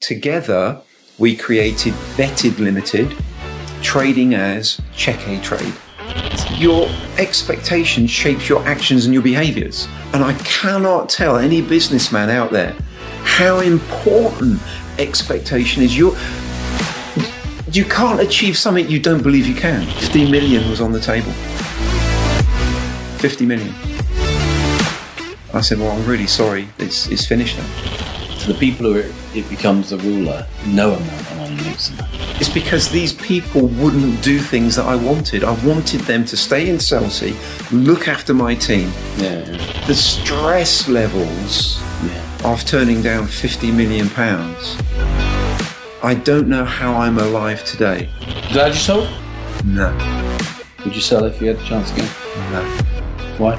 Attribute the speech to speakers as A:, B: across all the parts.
A: Together, we created Vetted Limited, trading as Checkatrade. Your expectation shapes your actions and your behaviors. And I cannot tell any businessman out there how important expectation is. Your, you can't achieve something you don't believe you can. 50 million was on the table. 50 million. I said, Well, I'm really sorry. It's, it's finished now.
B: For the people who it, becomes the ruler, no amount of money makes them.
A: It's because these people wouldn't do things that I wanted. I wanted them to stay in Chelsea, look after my team.
B: Yeah, yeah.
A: The stress levels
B: yeah.
A: of turning down 50 million pounds. I don't know how I'm alive today.
B: Glad you sold?
A: No,
B: Would you sell if you had the chance again?
A: no.
B: Why?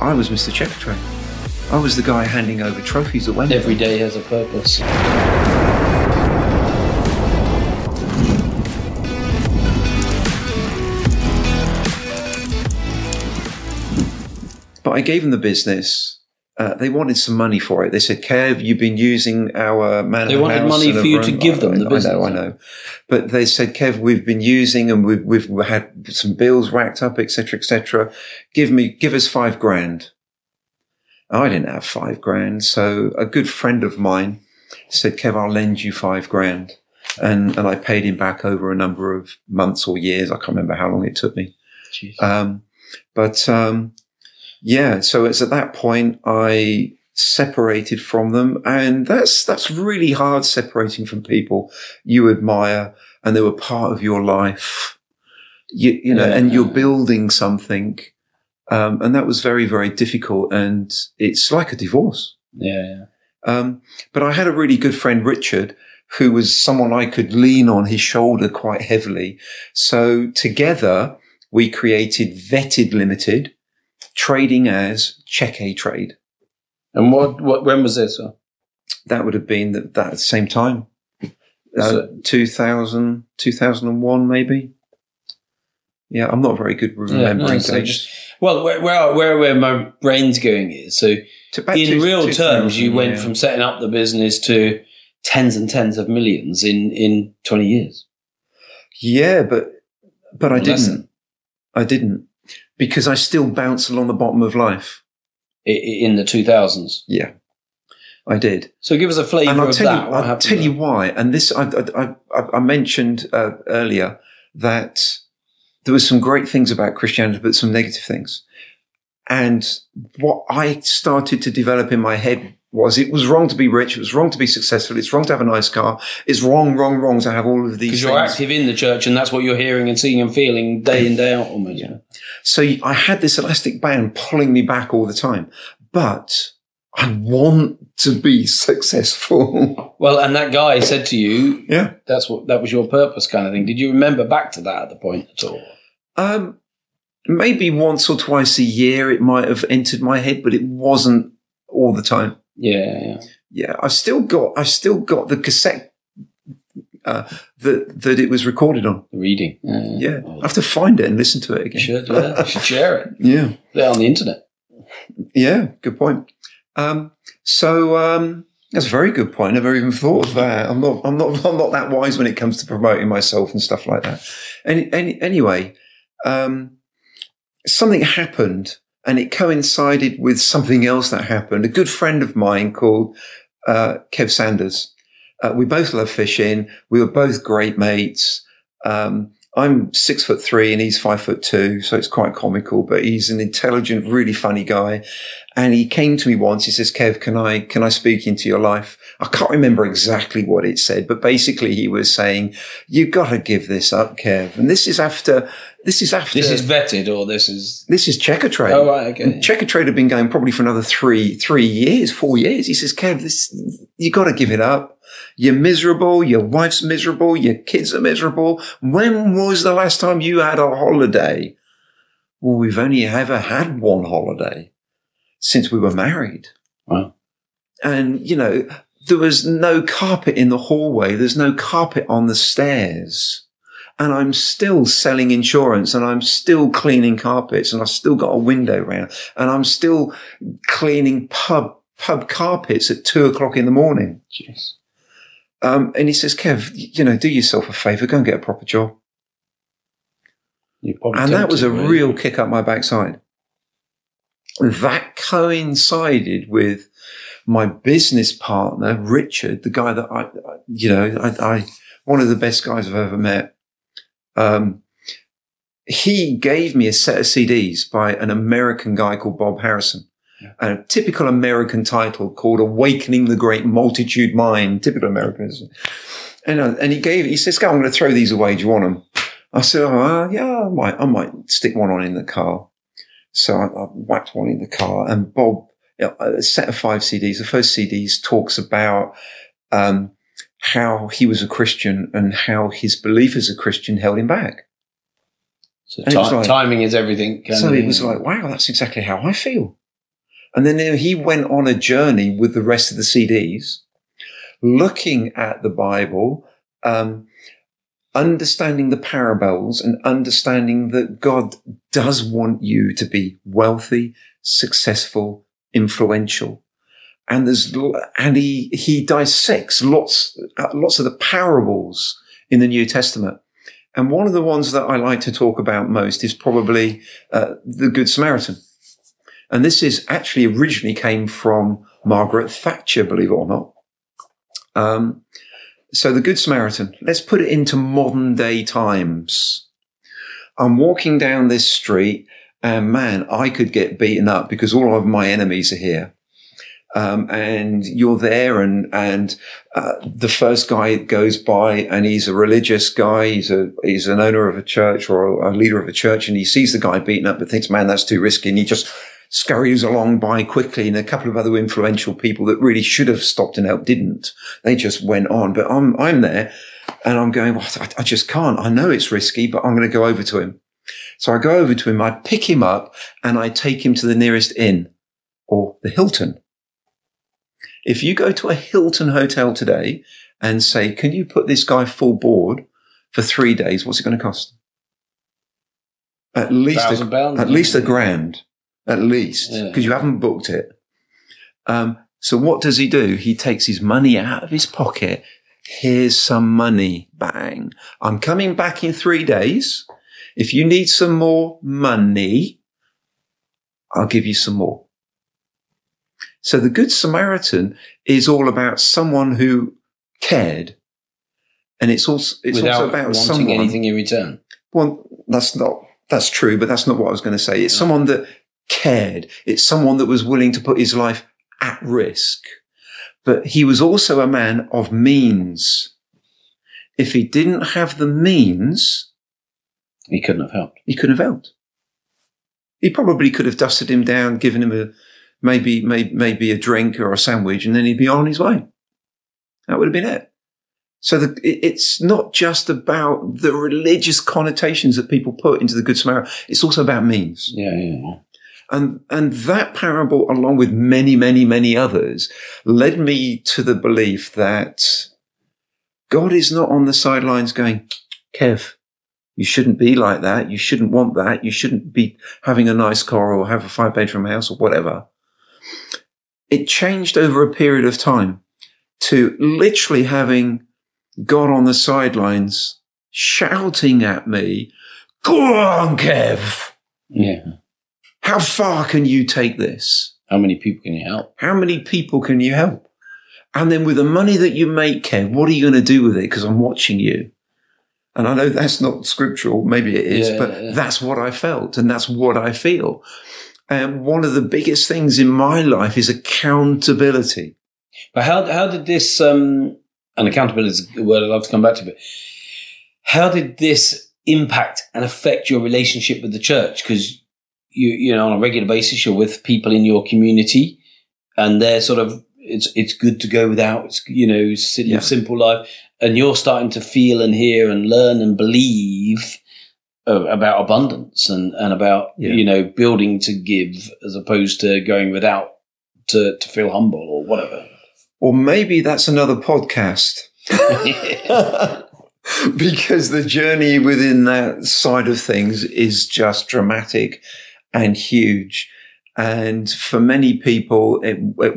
A: I was Mr. Checkatrade. I was the guy handing over trophies at Wembley.
B: Every day has a purpose.
A: But I gave them the business. Uh, they wanted some money for it. They said, Kev, you've been using our manor
B: They wanted money for you to give them
A: I-
B: the
A: I know, I know. But they said, Kev, we've been using and we've, we've had some bills racked up, etc., etc. Give me, give us five grand. I didn't have five grand. So a good friend of mine said, Kev, I'll lend you five grand. And, and I paid him back over a number of months or years. I can't remember how long it took me. Um, but um, yeah, so it's at that point I separated from them, and that's that's really hard separating from people you admire and they were part of your life. You, you know,
B: Yeah.
A: and you're building something, um, and that was very very difficult, and it's like a divorce.
B: yeah.
A: Um, but I had a really good friend, Richard, who was someone I could lean on his shoulder quite heavily. So together we created Vetted Limited, trading as Checkatrade.
B: And what, what, when was this? Uh,
A: That would have been that, that same time. Uh, 2000, 2001 maybe. Yeah, I'm not very good with
B: Yeah,
A: remembering
B: no,
A: dates.
B: Well, where, where, where, where my brain's going is so in real
A: 2000,
B: terms, you went
A: yeah.
B: from setting up the business to tens and tens of millions in, in 20 years.
A: Yeah, but but I
B: Less
A: didn't. I didn't because I still bounce along the bottom of life.
B: in the 2000s.
A: Yeah, I did.
B: So give us a flavour
A: and I'll
B: of
A: tell
B: that.
A: you, I'll tell
B: there?
A: you why. And this, I, I, I, I mentioned uh, earlier that there were some great things about Christianity, but some negative things. And what I started to develop in my head was it was wrong to be rich. It was wrong to be successful. It's wrong to have a nice car. It's wrong, wrong, wrong to have all of these
B: Because you're active in the church and that's what you're hearing and seeing and feeling day in, day out almost.
A: Yeah. So I had this elastic band pulling me back all the time, but I want to be successful.
B: Well, and that guy said to you,
A: yeah.
B: that's what, that was your purpose kind of thing. Did you remember back to that at the point at all?
A: Um, maybe once or twice a year it might have entered my head, but it wasn't all the time.
B: Yeah, yeah.
A: Yeah, I've still got, I've still got the cassette uh, that that it was recorded on.
B: Reading. Yeah.
A: Yeah,
B: Well,
A: I have to find it and listen to it
B: you
A: again.
B: should, yeah. You should share it.
A: Yeah,
B: They're on the internet.
A: yeah, good point. Um, so um, that's a very good point. I never even thought of that. I'm not, I'm not, I'm not that wise when it comes to promoting myself and stuff like that. Any, any, anyway, um, something happened and it coincided with something else that happened. A good friend of mine called uh, Kev Sanders. Uh, we both love fishing. We were both great mates. Um, I'm six foot three and he's five foot two, so it's quite comical. But he's an intelligent, really funny guy. And he came to me once. He says, "Kev, can I can I speak into your life?" I can't remember exactly what it said, but basically he was saying, "You've got to give this up, Kev." And this is after this is after
B: This is vetted or this is.
A: this is Checkatrade.
B: Oh, right, okay.
A: And Checkatrade had been going probably for another three three years, four years. He says, "Kev, this you've got to give it up." You're miserable. Your wife's miserable. Your kids are miserable. When was the last time you had a holiday? Well, we've only ever had one holiday since we were married.
B: Wow.
A: And, you know, there was no carpet in the hallway. There's no carpet on the stairs. And I'm still selling insurance and I'm still cleaning carpets and I've still got a window round and I'm still cleaning pub, pub carpets at two o'clock in the morning.
B: Jeez.
A: Um, and he says, Kev, you know, do yourself a favor, go and get a proper job. And that was a
B: tempted,
A: real kick up my backside. That coincided with my business partner, Richard, the guy that I, I- you know, I, I, one of the best guys I've ever met. Um, he gave me a set of CDs by an American guy called Bob Harrison. A typical American title called Awakening the Great Multitude Mind, typical Americanism. And, uh, and he gave, he says, go, I'm going to throw these away. Do you want them? I said, oh, uh, yeah, I might, I might stick one on in the car. So I, I whacked one in the car and Bob, you know, a set of five CDs. The first CDs talks about, um, how he was a Christian and how his belief as a Christian held him back.
B: So
A: And it was
B: ti-
A: like-
B: timing is everything.
A: so it was like, wow, that's exactly how I feel. And then he went on a journey with the rest of the CDs, looking at the Bible, um, understanding the parables and understanding that God does want you to be wealthy, successful, influential. And there's, and he, he dissects lots, uh, lots of the parables in the New Testament. And one of the ones that I like to talk about most is probably uh, the Good Samaritan. And this is actually originally came from Margaret Thatcher, believe it or not. Um, so the Good Samaritan, let's put it into modern day times. I'm walking down this street and man, I could get beaten up because all of my enemies are here. Um, and you're there and, and, uh, the first guy goes by and he's a religious guy. He's a, he's an owner of a church or a leader of a church and he sees the guy beaten up but thinks, man, that's too risky. And he just scurries along by quickly and a couple of other influential people that really should have stopped and helped didn't. They just went on. But I'm, I'm there and I'm going, well, I, I just can't. I know it's risky, but I'm going to go over to him. So I go over to him, I pick him up and I take him to the nearest inn or the Hilton. If you go to a Hilton hotel today and say, can you put this guy full board for three days? What's it going to cost? At least, a,
B: pounds.
A: at least a grand, at least,
B: Yeah.
A: because you haven't booked it. Um, so what does he do? He takes his money out of his pocket. Here's some money. Bang. I'm coming back in three days. If you need some more money, I'll give you some more. So the Good Samaritan is all about someone who cared. And it's also, it's
B: without
A: also about
B: wanting
A: someone.
B: anything in return.
A: Well, that's not, that's true, but that's not what I was going to say. It's someone that cared. It's someone that was willing to put his life at risk. But he was also a man of means. If he didn't have the means,
B: He couldn't have helped.
A: he couldn't have helped. He probably could have dusted him down, given him a maybe, maybe, maybe a drink or a sandwich, and then he'd be on his way. That would have been it. So the, it's not just about the religious connotations that people put into the Good Samaritan. It's also about means.
B: Yeah, yeah. yeah.
A: And, and that parable, along with many, many, many others, led me to the belief that God is not on the sidelines going, Kev, you shouldn't be like that. You shouldn't want that. You shouldn't be having a nice car or have a five bedroom house or whatever. It changed over a period of time to literally having God on the sidelines shouting at me, go on, Kev.
B: Yeah.
A: How far can you take this?
B: How many people can you help?
A: How many people can you help? And then with the money that you make, Kev, what are you going to do with it? Because I'm watching you. And I know that's not scriptural. Maybe it is,
B: Yeah,
A: but
B: yeah.
A: that's what I felt and that's what I feel. And one of the biggest things in my life is accountability.
B: But how how did this um and accountability is a word I'd love to come back to, but how did this impact and affect your relationship with the church? Because you you know on a regular basis you're with people in your community, and they're sort of it's it's good to go without it's you know si-
A: Yeah.
B: simple life, and you're starting to feel and hear and learn and believe uh, about abundance and and about
A: Yeah.
B: you know building to give as opposed to going without to to feel humble or whatever.
A: Or maybe that's another podcast. because the journey within that side of things is just dramatic and huge. And for many people, it, it,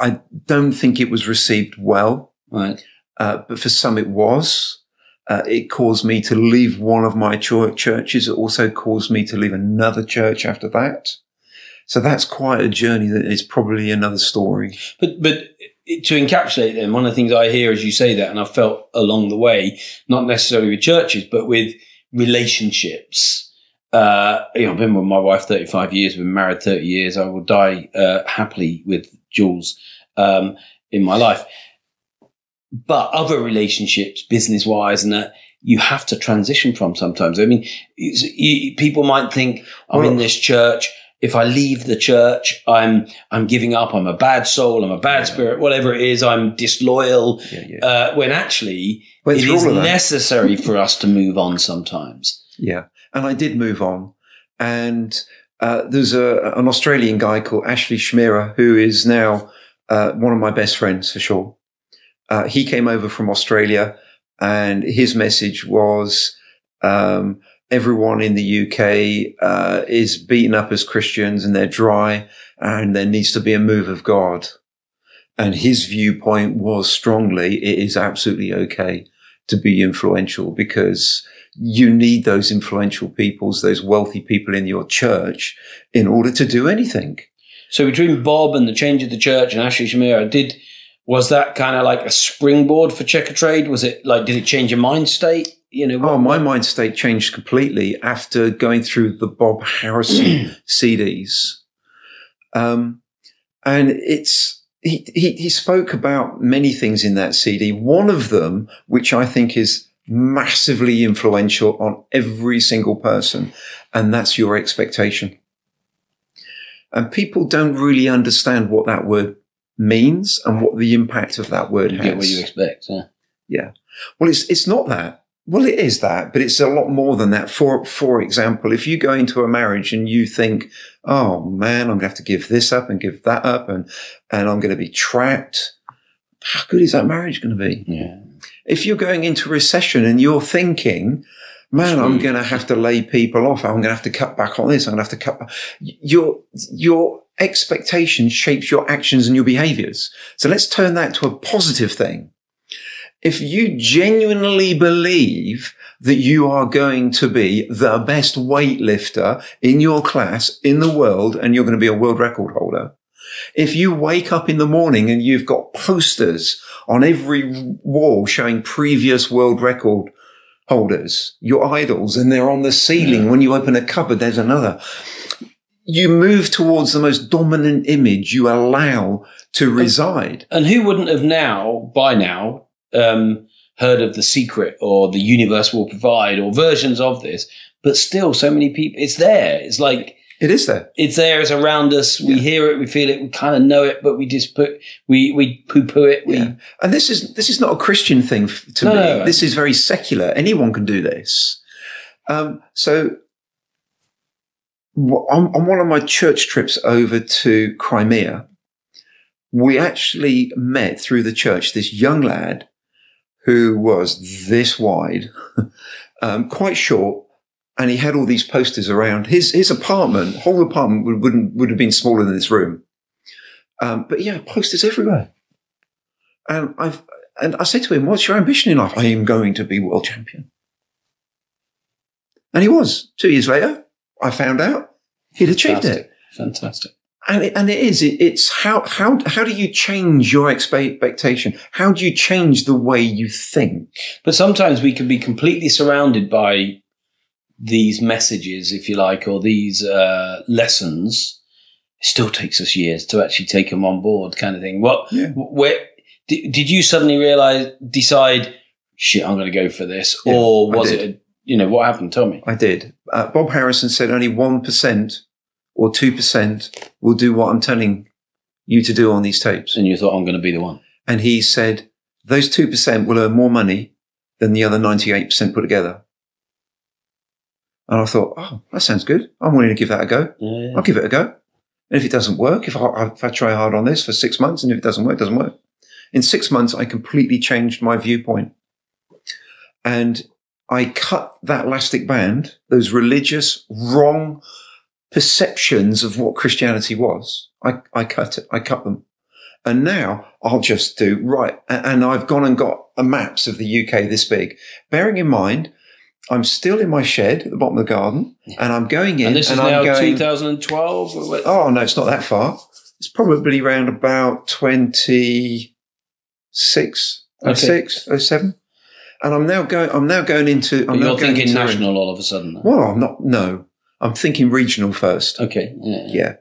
A: I don't think it was received well.
B: Right.
A: Uh, but for some, it was. Uh, it caused me to leave one of my ch- churches. It also caused me to leave another church after that. So that's quite a journey that is probably another story.
B: But but to encapsulate them, one of the things I hear as you say that, and I've felt along the way, not necessarily with churches, but with relationships. Uh, you know, I've been with my wife 35 years, been married 30 years. I will die uh, happily with Jules um, in my life. But other relationships, business wise, and that you have to transition from sometimes. I mean, you, people might think I'm in this church if I leave the church, I'm I'm giving up. I'm a bad soul. I'm a bad yeah. spirit. Whatever it is, I'm disloyal. Yeah, yeah. Uh, when actually, it is necessary for us to move on sometimes.
A: Yeah, and I did move on. And uh, there's a, an Australian guy called Ashley Schmierer who is now uh, one of my best friends for sure. Uh, he came over from Australia, and his message was. Um, everyone in the UK uh, is beaten up as Christians and they're dry and there needs to be a move of God. And his viewpoint was strongly, it is absolutely okay to be influential because you need those influential peoples, those wealthy people in your church in order to do anything.
B: So between Bob and the change of the church and Ashley Schmierer, did was that kind of like a springboard for checker trade? Was it like did it change your mind state? you know.
A: oh, my mind state changed completely after going through the Bob Harrison CDs. Um, and it's, he, he, he spoke about many things in that CD. One of them, which I think is massively influential on every single person, and that's your expectation. And people don't really understand what that word means and what the impact of that word
B: you
A: has.
B: Get what you expect. Yeah.
A: Yeah. Well, it's it's not that. Well, it is that, but it's a lot more than that. For for example, if you go into a marriage and you think, "Oh man, I'm going to have to give this up and give that up, and and I'm going to be trapped," how good is that marriage going to be?
B: Yeah.
A: If you're going into recession and you're thinking, "Man, I'm going to have to lay people off. I'm going to have to cut back on this. I'm going to have to cut," back. your your expectation shapes your actions and your behaviors. So let's turn that to a positive thing if you genuinely believe that you are going to be the best weightlifter in your class in the world and you're going to be a world record holder, if you wake up in the morning and you've got posters on every wall showing previous world record holders, your idols, and they're on the ceiling. When you open a cupboard, there's another. You move towards the most dominant image you allow to reside.
B: And who wouldn't have now, by now, um, heard of The Secret or The Universe Will Provide or versions of this, but still, so many people, it's there. It's like,
A: it is there.
B: It's there. It's around us. We yeah. hear it. We feel it. We kind of know it, but we just put we we poo poo it. We, yeah.
A: And this is this is not a Christian thing to no, me. No, this is very secular. Anyone can do this. Um, so on, on one of my church trips over to Crimea, we actually met through the church this young lad who was this wide, um, quite short, and he had all these posters around his his apartment. Whole apartment would wouldn't, would have been smaller than this room, um, but yeah, posters everywhere. And I've and I said to him, "What's your ambition in life?" I am going to be world champion. And he was. Two years later, I found out he'd achieved it.
B: Fantastic
A: and it, and it is. It, it's how how how do you change your expectation? How do you change the way you think?
B: But sometimes we can be completely surrounded by these messages, if you like, or these uh, lessons. It still takes us years to actually take them on board, kind of thing. What? Yeah. Where did, did you suddenly realize, decide, shit, I'm going to go for this, yeah, or was it? You know, what happened? Tell me.
A: I did. Uh, Bob Harrison said only one percent or 2% will do what I'm telling you to do on these tapes.
B: And you thought, I'm going to be the one.
A: And he said, those 2% will earn more money than the other 98% put together. And I thought, oh, that sounds good. I'm willing to give that a go. Yeah. I'll give it a go. And if it doesn't work, if I, if I try hard on this for six months and if it doesn't work, it doesn't work. In six months, I completely changed my viewpoint. And I cut that elastic band, those religious, wrong, perceptions of what Christianity was. I, I cut it, I cut them. And now I'll just do right. And I've gone and got a maps of the UK this big, bearing in mind, I'm still in my shed at the bottom of the garden and I'm going in
B: And this is
A: I'm
B: now
A: going,
B: 2012.
A: Oh no, it's not that far. It's probably around about 26,
B: Okay.
A: 06, 07. And I'm now going, I'm now going into, I'm now
B: you're thinking
A: into-
B: national all of a sudden. now.
A: Well, I'm not, no, I'm thinking regional first.
B: Okay. Yeah.
A: Yeah.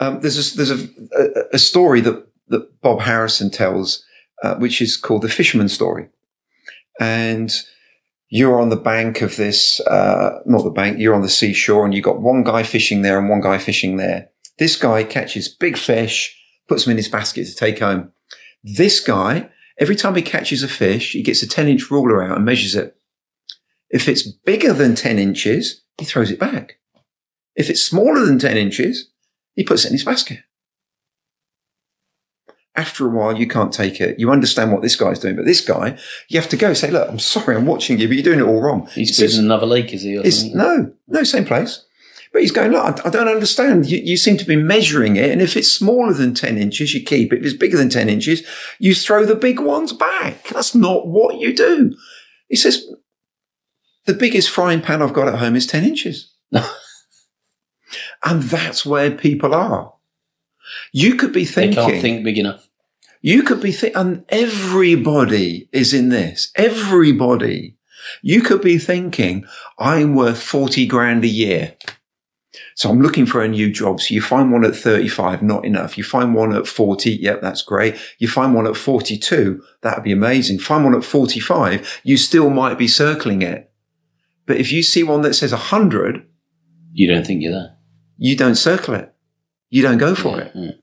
A: Um, there's a, there's a, a, a story that, that Bob Harrison tells, uh, which is called the fisherman story. And you're on the bank of this, uh, not the bank, you're on the seashore and you've got one guy fishing there and one guy fishing there. This guy catches big fish, puts them in his basket to take home. This guy, every time he catches a fish, he gets a 10 inch ruler out and measures it. If it's bigger than 10 inches, he throws it back. If it's smaller than 10 inches, he puts it in his basket. After a while, you can't take it. You understand what this guy's doing, but this guy, you have to go say, look, I'm sorry, I'm watching you, but you're doing it all wrong.
B: He's
A: It's
B: in another lake, is he?
A: It's, no, no, same place. But he's going, look, I, I don't understand. You, you seem to be measuring it. And if it's smaller than 10 inches, you keep it. If it's bigger than 10 inches, you throw the big ones back. That's not what you do. He says, the biggest frying pan I've got at home is 10 inches. and that's where people are. You could be
B: They
A: thinking,
B: can't think big enough.
A: you could be thinking, and everybody is in this. Everybody. You could be thinking, I'm worth 40 grand a year. So I'm looking for a new job. So you find one at 35, not enough. You find one at 40. Yep, that's great. You find one at 42. That'd be amazing. Find one at 45. You still might be circling it. But if you see one that says 100,
B: You don't think you're there.
A: You don't circle it. You don't go for
B: Yeah,
A: it.
B: Mm-hmm.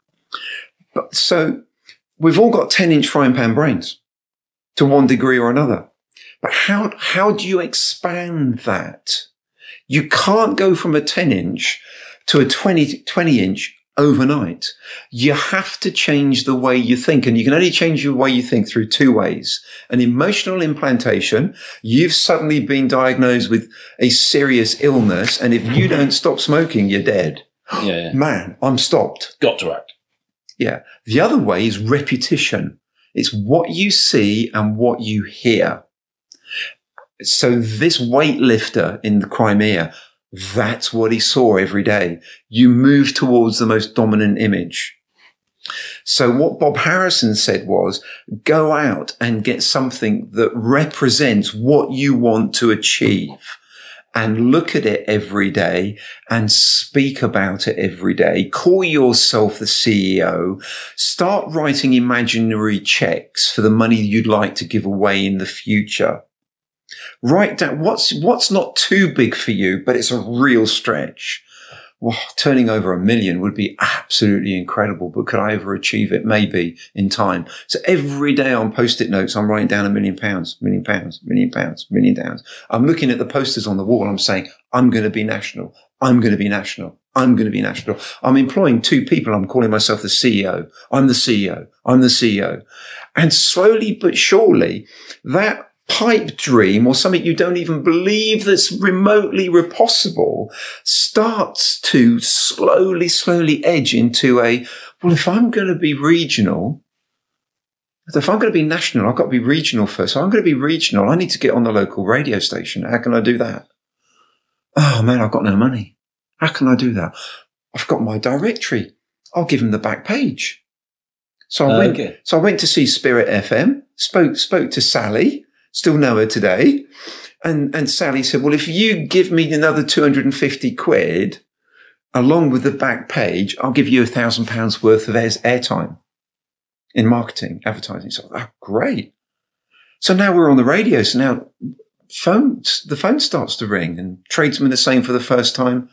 A: But so we've all got 10 inch frying pan brains to one degree or another. But how, how do you expand that? You can't go from a 10 inch to a 20, 20 inch overnight. You have to change the way you think and you can only change the way you think through two ways. An emotional implantation. You've suddenly been diagnosed with a serious illness. And if you don't stop smoking, you're dead.
B: Yeah, yeah.
A: Man, I'm stopped.
B: Got to act.
A: Yeah. The other way is repetition. It's what you see and what you hear. So this weightlifter in the Crimea, that's what he saw every day. You move towards the most dominant image. So what Bob Harrison said was go out and get something that represents what you want to achieve and look at it every day and speak about it every day. Call yourself the CEO. Start writing imaginary checks for the money you'd like to give away in the future. Write down what's, what's not too big for you, but it's a real stretch. Well, turning over a million would be absolutely incredible, but could I ever achieve it? Maybe in time. So every day on post-it notes, I'm writing down a million pounds, million pounds, million pounds, million pounds. I'm looking at the posters on the wall. I'm saying, I'm going to be national. I'm going to be national. I'm going to be national. I'm employing two people. I'm calling myself the CEO. I'm the CEO. I'm the CEO. And slowly but surely that pipe dream or something you don't even believe that's remotely possible starts to slowly, slowly edge into a, well, if I'm going to be regional, if I'm going to be national, I've got to be regional first. So I'm going to be regional. I need to get on the local radio station. How can I do that? Oh man, I've got no money. How can I do that? I've got my directory. I'll give them the back page. So I oh,
B: went,
A: so I went to see Spirit FM, spoke, spoke to Sally, still know her today. And, and Sally said, well, if you give me another 250 quid along with the back page, I'll give you a thousand pounds worth of air- airtime in marketing, advertising. So, oh, great. So now we're on the radio. So now phone, the phone starts to ring and tradesmen are saying for the first time,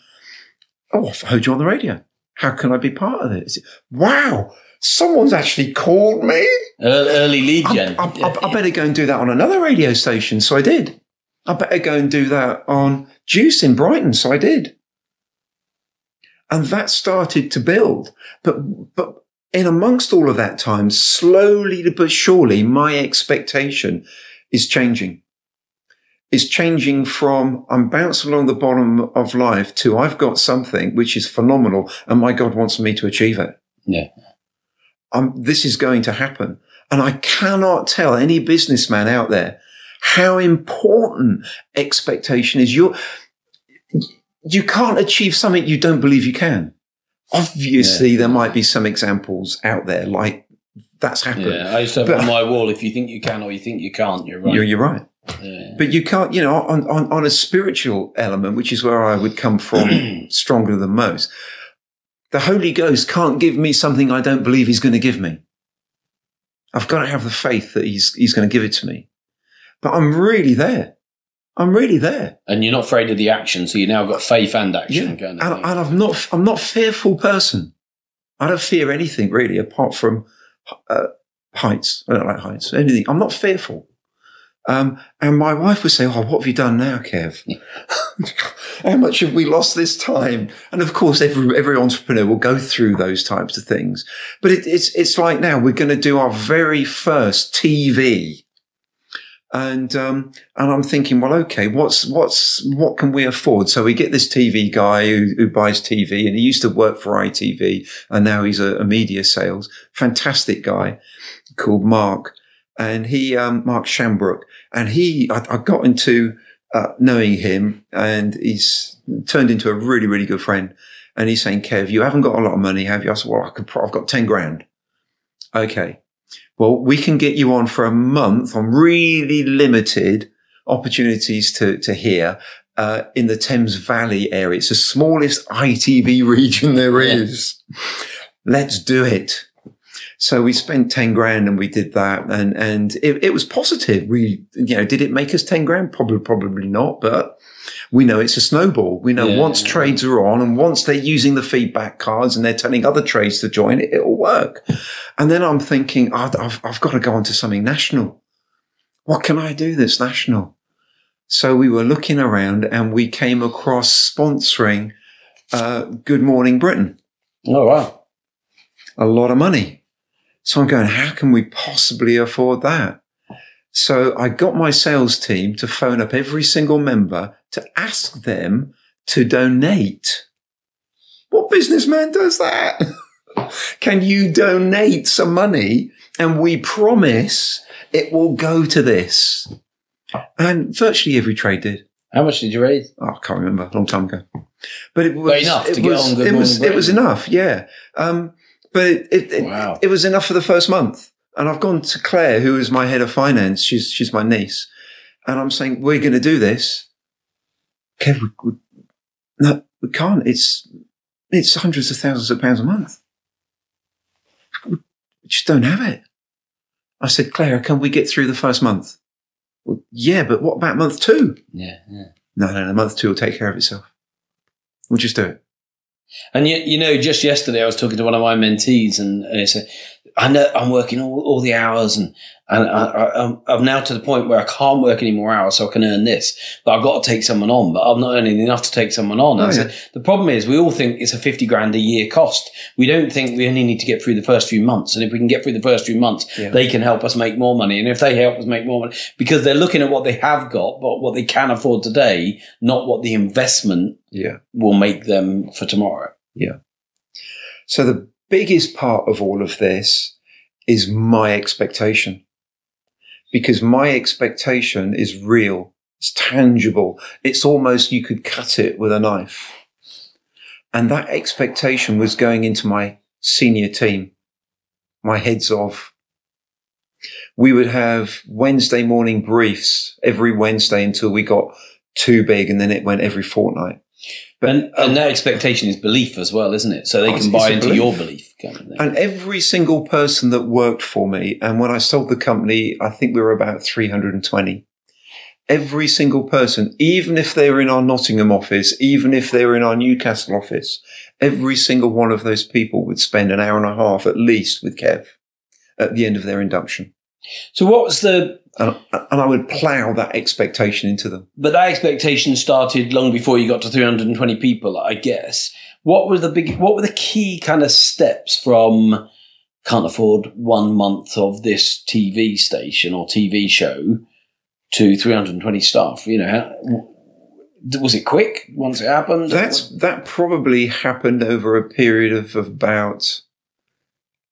A: Oh, I've heard you on the radio. How can I be part of this? Wow. Someone's actually called me.
B: Early, lead
A: I,
B: gen.
A: I, I, I better go and do that on another radio station. So I did. I better go and do that on Juice in Brighton. So I did. And that started to build. But, but in amongst all of that time, slowly but surely, my expectation is changing. Is changing from I'm bouncing along the bottom of life to I've got something which is phenomenal and my God wants me to achieve it.
B: Yeah.
A: Um, this is going to happen. And I cannot tell any businessman out there how important expectation is. You you can't achieve something you don't believe you can. Obviously,
B: Yeah.
A: there might be some examples out there like that's happened.
B: Yeah, I used to have
A: But-
B: on my wall. If you think you can or you think you can't, you're right.
A: You're, you're right.
B: Yeah.
A: But you can't, you know, on, on, on a spiritual element, which is where I would come from stronger than most, the Holy Ghost can't give me something I don't believe he's going to give me. I've got to have the faith that he's, he's going to give it to me. But I'm really there. I'm really there.
B: And you're not afraid of the action, so you now got faith and action.
A: Yeah.
B: Kind
A: And,
B: of
A: and. I'm not, I'm not a fearful person. I don't fear anything really apart from uh, heights. I don't like heights. Anything. I'm not fearful. Um, and my wife would say, "Oh, what have you done now, Kev? How much have we lost this time?" And of course, every every entrepreneur will go through those types of things. But it, it's it's like now we're going to do our very first TV, and um, and I'm thinking, well, okay, what's what's what can we afford? So we get this TV guy who, who buys TV, and he used to work for ITV, and now he's a, a media sales, fantastic guy called Mark, and he um, Mark Shambrook, and he I, I got into uh, knowing him, and he's turned into a really really good friend. And he's saying, Kev, you haven't got a lot of money, have you? I said, well, I could, pro- I've got ten grand. Okay. Well, we can get you on for a month on really limited opportunities to, to hear uh, in the Thames Valley area. It's the smallest ITV region there is. Let's do it. So we spent 10 grand and we did that and, and it, it was positive. We, you know, did it make us 10 grand? Probably, probably not, but we know it's a snowball. We know
B: Yeah.
A: once trades are on and once they're using the feedback cards and they're telling other trades to join it, it'll work. And then I'm thinking, "Oh, I've, I've got to go on to something national. What can I do that's national? So we were looking around and we came across sponsoring uh, Good Morning Britain,
B: oh wow,
A: a lot of money. So I'm going, how can we possibly afford that? So I got my sales team to phone up every single member to ask them to donate. What businessman does that? Can you donate some money and we promise it will go to this? And virtually every trade did.
B: how much did you raise?
A: Oh, I can't remember, a long time ago. But it was
B: But enough
A: it
B: to get on Good
A: it was it was enough, yeah. Um, but it it, it, it was enough for the first month. And I've gone to Claire, who is my head of finance. She's she's my niece, and I'm saying we're going to do this. Kev, we, we, no, we can't. It's it's hundreds of thousands of pounds a month. We just don't have it. I said, Claire, can we get through the first month? Well, yeah, but what about month two?
B: Yeah, yeah.
A: No, no, no. Month two will take care of itself. We'll just do it.
B: And you, you know, just yesterday I was talking to one of my mentees, and they said, "I know I'm working all, all the hours, and and I, I, I'm, I'm now to the point where I can't work any more hours, so I can earn this. But I've got to take someone on, but I'm not earning enough to take someone on."
A: Oh,
B: said, "The problem is, we all think it's a fifty grand a year cost. We don't think we only need to get through the first few months, and if we can get through the first few months,
A: Yeah.
B: they can help us make more money. And if they help us make more money, because they're looking at what they have got, but what they can afford today, not what the investment
A: Yeah.
B: will make them for tomorrow." Yeah.
A: So the biggest part of all of this is my expectation. Because my expectation is real. It's tangible. It's almost you could cut it with a knife. And that expectation was going into my senior team, my heads of. We would have Wednesday morning briefs every Wednesday until we got too big and then it went every fortnight. But
B: And, and um, that expectation is belief as well, isn't it? So they can buy into
A: belief.
B: your belief. Kind of.
A: And every single person that worked for me, and when I sold the company, I think we were about 320. Every single person, even if they were in our Nottingham office, even if they were in our Newcastle office, every single one of those people would spend an hour and a half at least with Kev at the end of their induction.
B: so what was the?
A: And, and I would plow that expectation into them.
B: But that expectation started long before you got to 320 people, I guess. What were the big? What were the key kind of steps from? Can't afford one month of this TV station or TV show to 320 staff. You know, how, was it quick once it happened?
A: That's, that probably happened over a period of about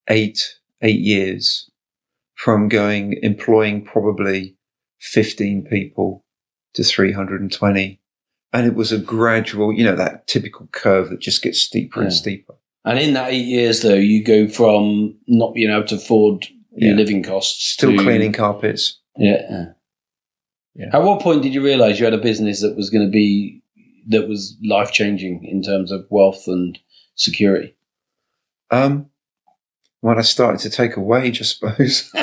A: eight, eight years from going, employing probably 15 people to 320. And it was a gradual, you know, that typical curve that just gets steeper and steeper.
B: And in that eight years, though, you go from not being able to afford your
A: Yeah.
B: living costs
A: Still
B: to
A: cleaning carpets.
B: Yeah.
A: Yeah.
B: At what point did you realize you had a business that was going to be that was life changing in terms of wealth and security?
A: Um, when I started to take a wage, I suppose.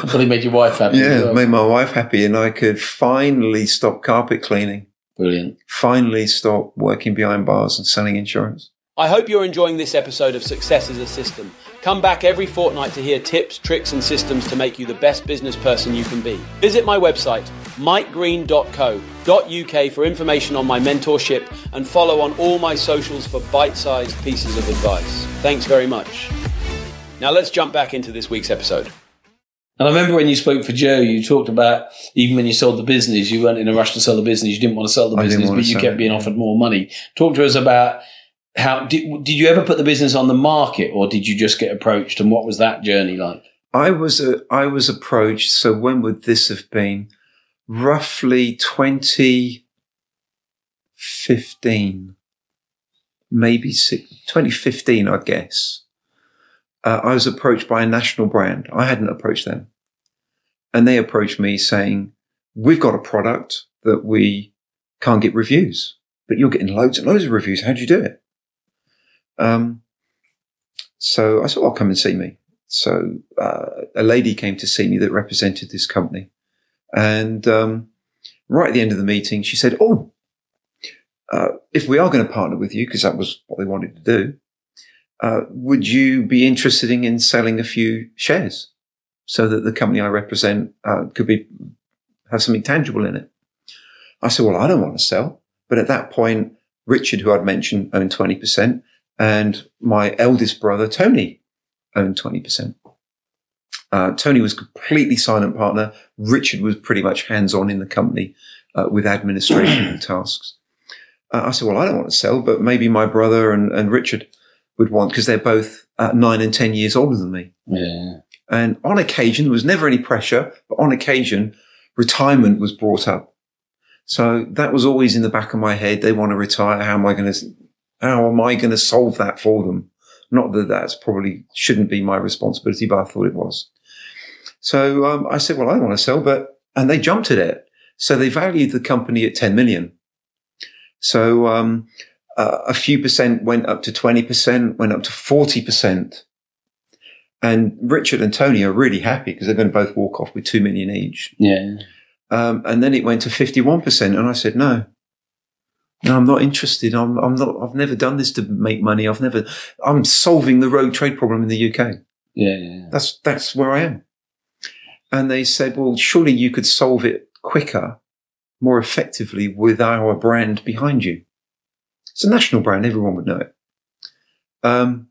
B: Probably made your wife happy.
A: yeah,
B: well.
A: made my wife happy, and I could finally stop carpet cleaning.
B: Brilliant.
A: Finally, stop working behind bars and selling insurance.
C: I hope you're enjoying this episode of Success is a System. Come back every fortnight to hear tips, tricks, and systems to make you the best business person you can be. Visit my website, mikegreen.co.uk for information on my mentorship and follow on all my socials for bite sized pieces of advice. Thanks very much. Now let's jump back into this week's episode.
B: And I remember when you spoke for Joe, you talked about even when you sold the business, you weren't in a rush to sell the business. You didn't want to sell the
A: I
B: business, but you kept
A: it,
B: being offered more money. Talk to us about how did, did you ever put the business on the market or did you just get approached? And what was that journey like?
A: I was a, I was approached. So when would this have been? Roughly 2015, maybe six, 2015, I guess. Uh, I was approached by a national brand. I hadn't approached them, and they approached me saying, "We've got a product that we can't get reviews, but you're getting loads and loads of reviews. How do you do it?" Um, so I said, "Well, come and see me." So uh, a lady came to see me that represented this company, and um, right at the end of the meeting, she said, "Oh, uh, if we are going to partner with you, because that was what they wanted to do, uh, would you be interested in selling a few shares so that the company I represent uh, could be have something tangible in it?" I said, "Well, I don't want to sell," but at that point, Richard, who I'd mentioned, owned twenty percent, and my eldest brother Tony owned 20%. Uh, Tony was completely silent partner. Richard was pretty much hands on in the company uh, with administration and tasks. Uh, I said, well, I don't want to sell, but maybe my brother and, and Richard would want, because they're both uh, nine and 10 years older than me.
B: Yeah.
A: And on occasion, there was never any pressure, but on occasion, retirement was brought up. So that was always in the back of my head. They want to retire. How am I going to, how am I going to solve that for them? Not that that's probably shouldn't be my responsibility, but I thought it was. So um, I said, well, I want to sell, but, and they jumped at it. So they valued the company at 10 million. So um, uh, a few percent went up to 20%, went up to 40%. And Richard and Tony are really happy because they're going to both walk off with 2 million each.
B: Yeah.
A: Um, and then it went to 51%. And I said, no, no, I'm not interested. I'm, I'm not, I've never done this to make money. I've never, I'm solving the road trade problem in the UK.
B: Yeah. yeah.
A: That's, that's where I am. And they said, well, surely you could solve it quicker, more effectively with our brand behind you. It's a national brand. Everyone would know it. Um,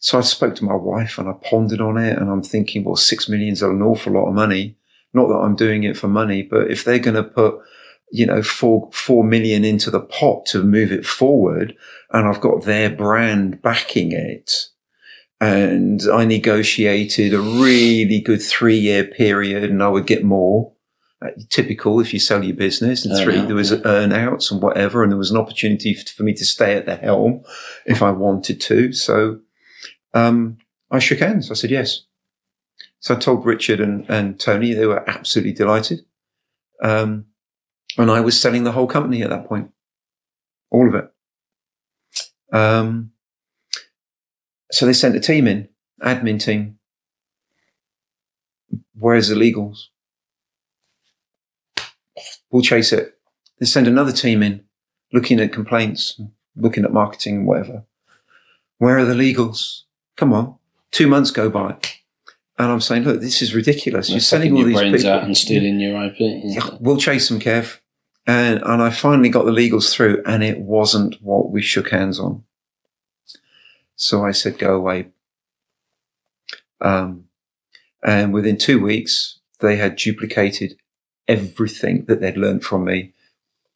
A: so I spoke to my wife and I pondered on it and I'm thinking, well, six millions are an awful lot of money. Not that I'm doing it for money, but if they're going to put, you know, four, four million into the pot to move it forward and I've got their brand backing it and I negotiated a really good three year period and I would get more. Uh, typical if you sell your business and three, there was earnouts and whatever. And there was an opportunity for me to stay at the helm if I wanted to. So, um, I shook hands. I said yes. So I told Richard and, and Tony, they were absolutely delighted. Um, and I was selling the whole company at that point. All of it. Um, so they sent a team in, admin team. Where's the legals? We'll chase it. They send another team in, looking at complaints, looking at marketing and whatever. Where are the legals? Come on. Two months go by. And I'm saying, look, this is ridiculous. You're sending all
B: your
A: these
B: brains
A: people.
B: out and stealing your IP.
A: Yeah, we'll chase them, Kev. And, and I finally got the legals through and it wasn't what we shook hands on. So I said, go away. Um, and within two weeks, they had duplicated everything that they'd learned from me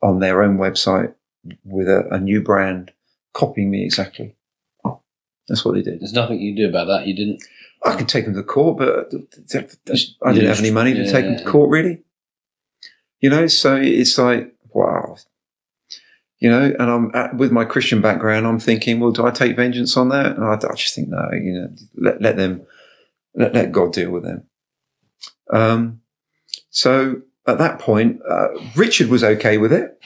A: on their own website with a, a new brand, copying me exactly. That's what they did.
B: There's nothing you can do about that. You didn't.
A: I could take them to court, but I didn't have any money to
B: yeah,
A: take them to court, really. You know, so it's like, wow. You know, and I'm at, with my Christian background, I'm thinking, well, do I take vengeance on that? And I, I just think, no, you know, let, let them, let, let God deal with them. Um, so at that point, uh, Richard was okay with it,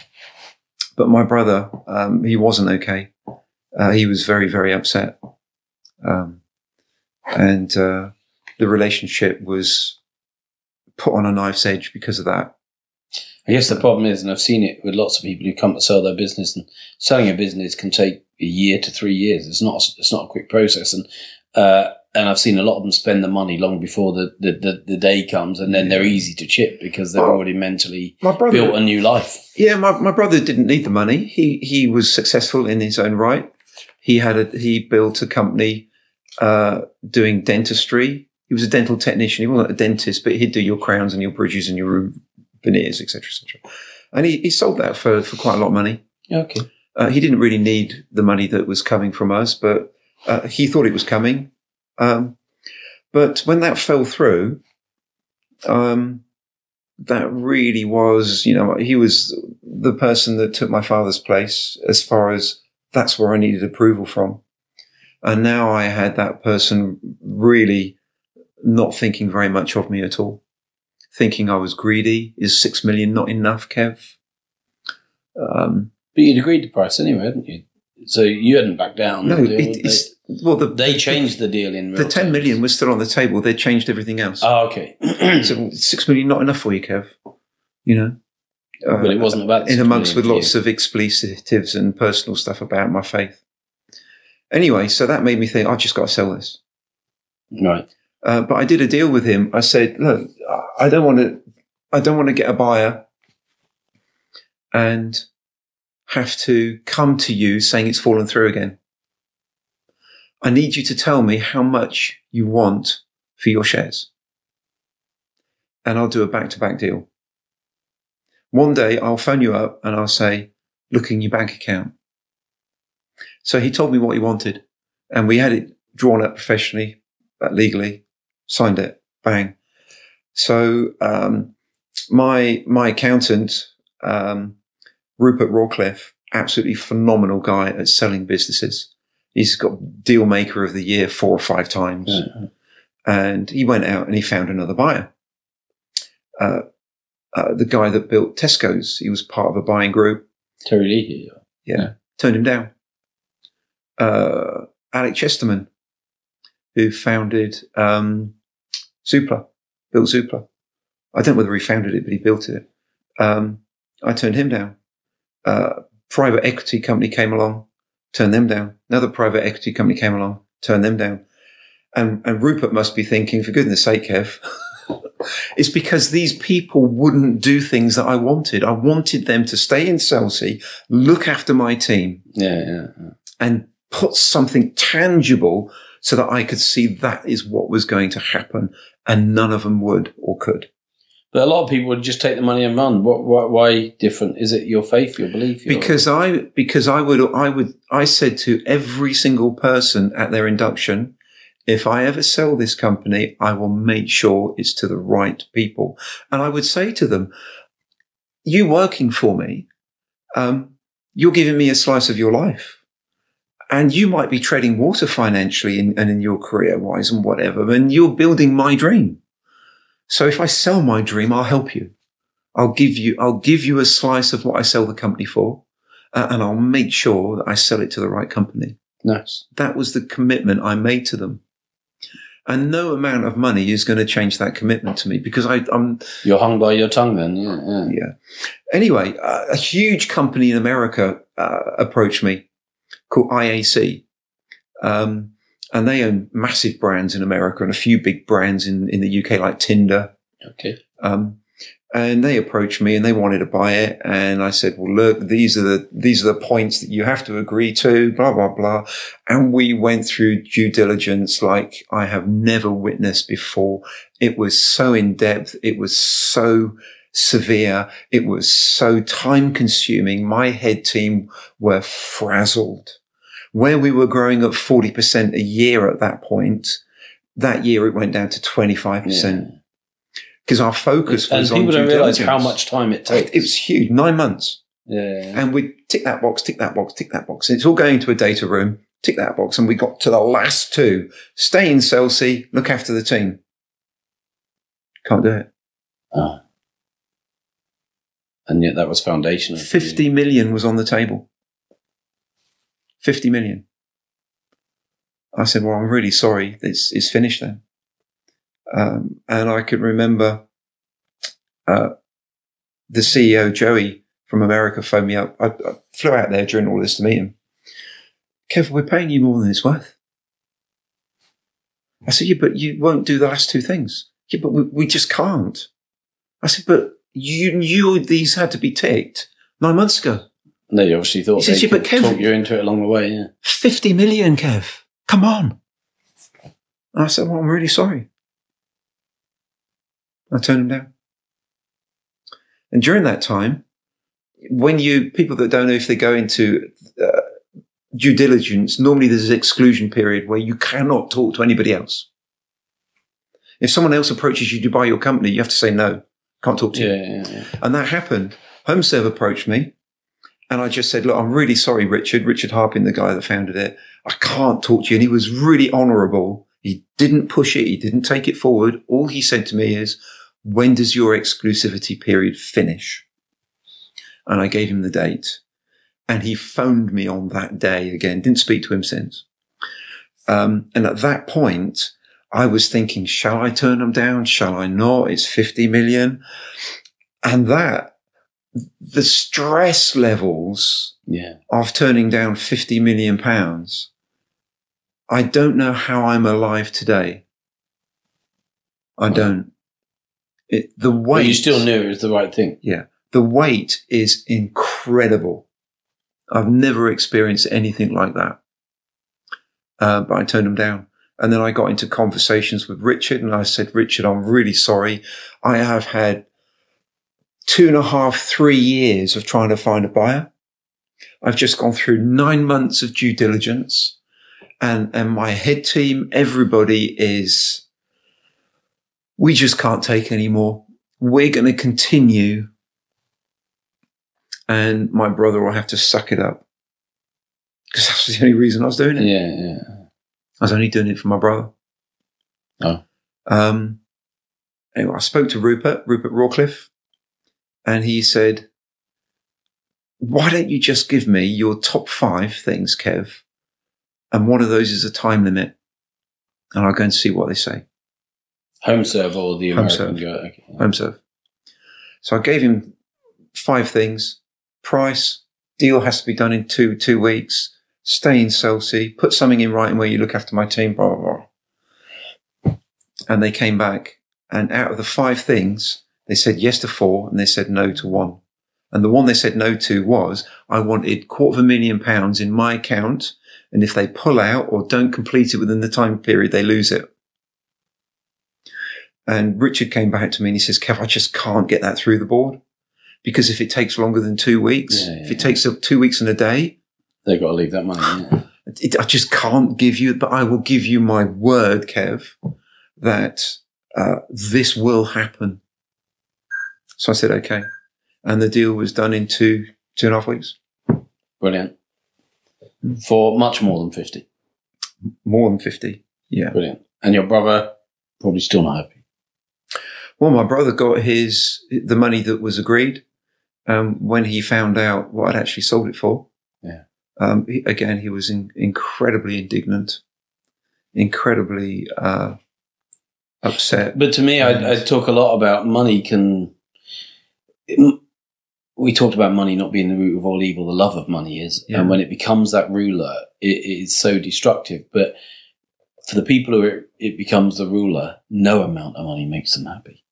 A: but my brother, um, he wasn't okay. Uh, he was very, very upset. Um, and, uh, the relationship was put on a knife's edge because of that.
B: I guess the problem is, and I've seen it with lots of people who come to sell their business, and selling a business can take a year to three years. It's not. It's not a quick process, and uh, and I've seen a lot of them spend the money long before the the, the, the day comes, and then they're easy to chip because they've
A: Oh.
B: already mentally
A: brother,
B: built a new life.
A: yeah, my, my brother didn't need the money. He he was successful in his own right. He had a he built a company uh, doing dentistry. He was a dental technician. He wasn't a dentist, but he'd do your crowns and your bridges and your veneers, etc., etc. And he, he sold that for for quite a lot of money.
B: Okay.
A: Uh, he didn't really need the money that was coming from us, but uh, he thought it was coming. Um, but when that fell through, um, that really was, you know, he was the person that took my father's place as far as that's where I needed approval from. And now I had that person really not thinking very much of me at all, thinking I was greedy. Is six million not enough, Kev? Um,
B: But you'd agreed to price anyway, hadn't you? So you hadn't backed down.
A: no,
B: the
A: it, it's well the
B: they, they
A: the-
B: changed the deal in real
A: the ten
B: terms.
A: million was still on the table. They changed everything else.
B: Oh, okay.
A: so six million not enough for you, Kev. You know, uh,
B: but it wasn't about the
A: in amongst with lots of expletives and personal stuff about my faith. Anyway, so that made me think I just got to sell this.
B: right.
A: Uh, but I did a deal with him. I said, look, I don't want to, I don't want to get a buyer and have to come to you saying it's fallen through again. I need you to tell me how much you want for your shares. And I'll do a back to back deal. One day I'll phone you up and I'll say, look in your bank account. So he told me what he wanted and we had it drawn up professionally, uh, legally, signed it, bang. So, um, my, my accountant, um, Rupert Rawcliffe, absolutely phenomenal guy at selling businesses. He's got deal maker of the year four or five times.
B: Yeah.
A: And he went out and he found another buyer. Uh, uh, the guy that built Tesco's, he was part of a buying group.
B: Terry Leahy.
A: Yeah. Turned him down. Uh, Alex Chesterman, who founded um, Zoopla, built Zoopla. I don't know whether he founded it, but he built it. Um, I turned him down. Uh, private equity company came along, turned them down. Another private equity company came along, turned them down. And, and Rupert must be thinking, for goodness sake, Kev, it's because these people wouldn't do things that I wanted. I wanted them to stay in Chelsea, look after my team,
B: Yeah, yeah. yeah.
A: and put something tangible so that I could see that is what was going to happen. And none of them would or could.
B: But a lot of people would just take the money and run. What, why, why different? Is it your faith, your belief? Your,
A: Because I, because I would, I would, I said to every single person at their induction, if I ever sell this company, I will make sure it's to the right people. And I would say to them, you working for me, um, you're giving me a slice of your life. And you might be treading water financially in, and in your career wise and whatever, and you're building my dream. So if I sell my dream, I'll help you. I'll give you, I'll give you a slice of what I sell the company for, uh, and I'll make sure that I sell it to the right company.
B: nice.
A: That was the commitment I made to them. And no amount of money is going to change that commitment to me because I, I'm,
B: You're hung by your tongue then. Yeah, yeah.
A: yeah. Anyway, uh, a huge company in America uh, approached me called IAC. Um, and they own massive brands in America and a few big brands in, in the UK like Tinder.
B: Okay.
A: Um, and they approached me and they wanted to buy it. And I said, well, look, these are the, these are the points that you have to agree to, blah, blah, blah. And we went through due diligence like I have never witnessed before. It was so in depth. It was so severe. It was so time consuming. My head team were frazzled. Where we were growing at 40% a year at that point, that year it went down to 25% because our focus was
B: and
A: people
B: don't realize how much time it takes.
A: It was huge, nine months.
B: yeah.
A: And we tick that box, tick that box, tick that box. It's all going to a data room, tick that box. And we got to the last two. Stay in Chelsea, look after the team. Can't do it.
B: Oh. And yet that was foundational.
A: 50 million was on the table. 50 million. I said, well, I'm really sorry. It's, it's finished then. Um, and I could remember, uh, the CEO, Joey from America phoned me up. I, I flew out there during all this to meet him. Kev, we're paying you more than it's worth. I said, yeah, but you won't do the last two things. Yeah, but we, we just can't. I said, but you knew these had to be ticked nine months ago.
B: No, you obviously thought
A: He says,
B: they
A: "Yeah, but Kev-
B: talk you into it along the way. Yeah.
A: 50 million, Kev. Come on. And I said, Well, I'm really sorry. I turned him down. And during that time, when you, people that don't know if they go into uh, due diligence, normally there's an exclusion period where you cannot talk to anybody else. If someone else approaches you to buy your company, you have to say no, can't talk to you.
B: Yeah, yeah, yeah.
A: And that happened. HomeServe approached me and I just said, look, I'm really sorry, Richard, Richard Harpin, the guy that founded it. I can't talk to you. And he was really honorable. He didn't push it. He didn't take it forward. All he said to me is, when does your exclusivity period finish? And I gave him the date and he phoned me on that day again. Didn't speak to him since. Um, and at that point, I was thinking, shall I turn them down? Shall I not? It's 50 million. And that, the stress levels
B: yeah.
A: of turning down 50 million pounds, I don't know how I'm alive today. I don't. It, the weight.
B: But you still knew it was the right thing.
A: Yeah. The weight is incredible. I've never experienced anything like that. Uh, but I turned them down. And then I got into conversations with Richard and I said, Richard, I'm really sorry. I have had two and a half, three years of trying to find a buyer. I've just gone through nine months of due diligence and, and my head team, everybody is, we just can't take anymore. We're going to continue and my brother will have to suck it up because that's the only reason I was doing it.
B: Yeah, yeah.
A: I was only doing it for my brother.
B: Oh.
A: Um, anyway, I spoke to Rupert, Rupert Rawcliffe, and he said, why don't you just give me your top five things, Kev? And one of those is a time limit. And I'll go and see what they say.
B: HomeServe or the
A: Home
B: American
A: serve.
B: guy. Okay.
A: HomeServe. So I gave him five things: price, deal has to be done in two two weeks, stay in Chelsea, put something in writing where you look after my team, blah blah blah. And they came back, and out of the five things, they said yes to four, and they said no to one. And the one they said no to was, I wanted quarter of a million pounds in my account, and if they pull out or don't complete it within the time period, they lose it. And Richard came back to me and he says, Kev, I just can't get that through the board. Because if it takes longer than two weeks,
B: Yeah,
A: if
B: yeah,
A: it takes two weeks and a day,
B: They've got to leave that money. Yeah.
A: it, I just can't give you, but I will give you my word, Kev, that uh, this will happen. So I said, okay. And the deal was done in two, two and a half weeks.
B: Brilliant. For much more than 50.
A: More than 50. Yeah.
B: Brilliant. And your brother probably still not happy.
A: Well, my brother got his, the money that was agreed. Um, when he found out what I'd actually sold it for. Um, he, again, he was in, incredibly indignant, incredibly, uh, upset.
B: But to me, I, I talk a lot about money can. it- we talked about money not being the root of all evil. The love of money is,
A: Yeah.
B: and when it becomes that ruler, it, it is so destructive. But for the people who it, it becomes the ruler, no amount of money makes them happy.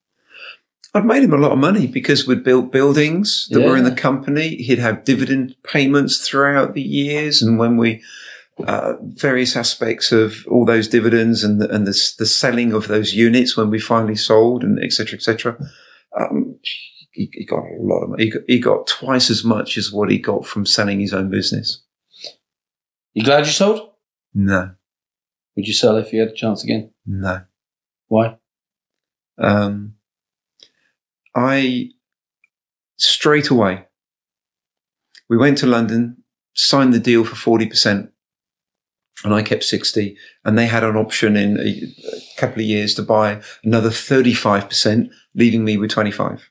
A: I'd made him a lot of money because we'd built buildings that were in the company. He'd have dividend payments throughout the years. And when we, uh, various aspects of all those dividends and the, and the, the selling of those units when we finally sold and et cetera, et cetera, um, he, he got a lot of money. He got, he got twice as much as what he got from selling his own business.
B: You glad you sold?
A: No,
B: Would you sell if you had a chance again?
A: no.
B: Why?
A: Um, I straight away. We went to London, signed the deal for forty percent, and I kept sixty. And they had an option in a, a couple of years to buy another thirty-five percent, leaving me with twenty-five.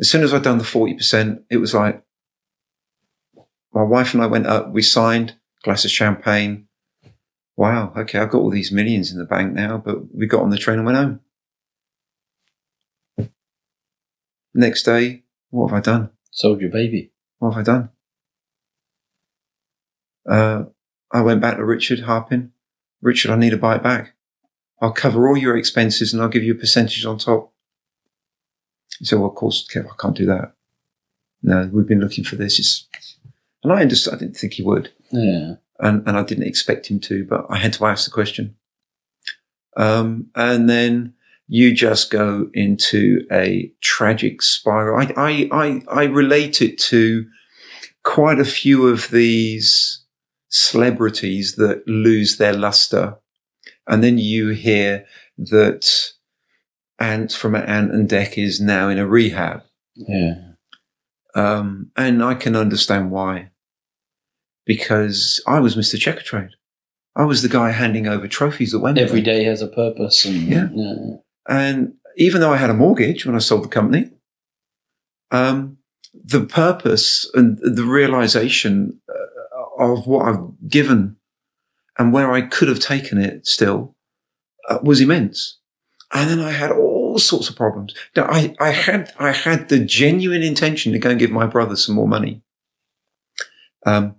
A: As soon as I'd done the forty percent, it was like my wife and I went up. We signed glass of champagne. Wow, okay, I've got all these millions in the bank now, but we got on the train and went home. Next day, what have I done?
B: Sold your baby.
A: What have I done? Uh, I went back to Richard Harpin. Richard, I need to buy it back. I'll cover all your expenses and I'll give you a percentage on top. He said, well, of course, Kev, I can't do that. No, we've been looking for this. It's, and I understood, I didn't think he would.
B: Yeah.
A: And, and I didn't expect him to, but I had to ask the question. Um, and then you just go into a tragic spiral. I, I, I, I relate it to quite a few of these celebrities that lose their luster. And then you hear that Ant from Ant and Dec is now in a rehab.
B: Yeah.
A: Um, and I can understand why. Because I was Mr. Checkatrade. I was the guy handing over trophies at Wembley.
B: Every day has a purpose. And,
A: Yeah. And even though I had a mortgage when I sold the company, um, the purpose and the realization uh, of what I've given and where I could have taken it still uh, was immense. And then I had all sorts of problems. Now, I, I had, I had the genuine intention to go and give my brother some more money. Um,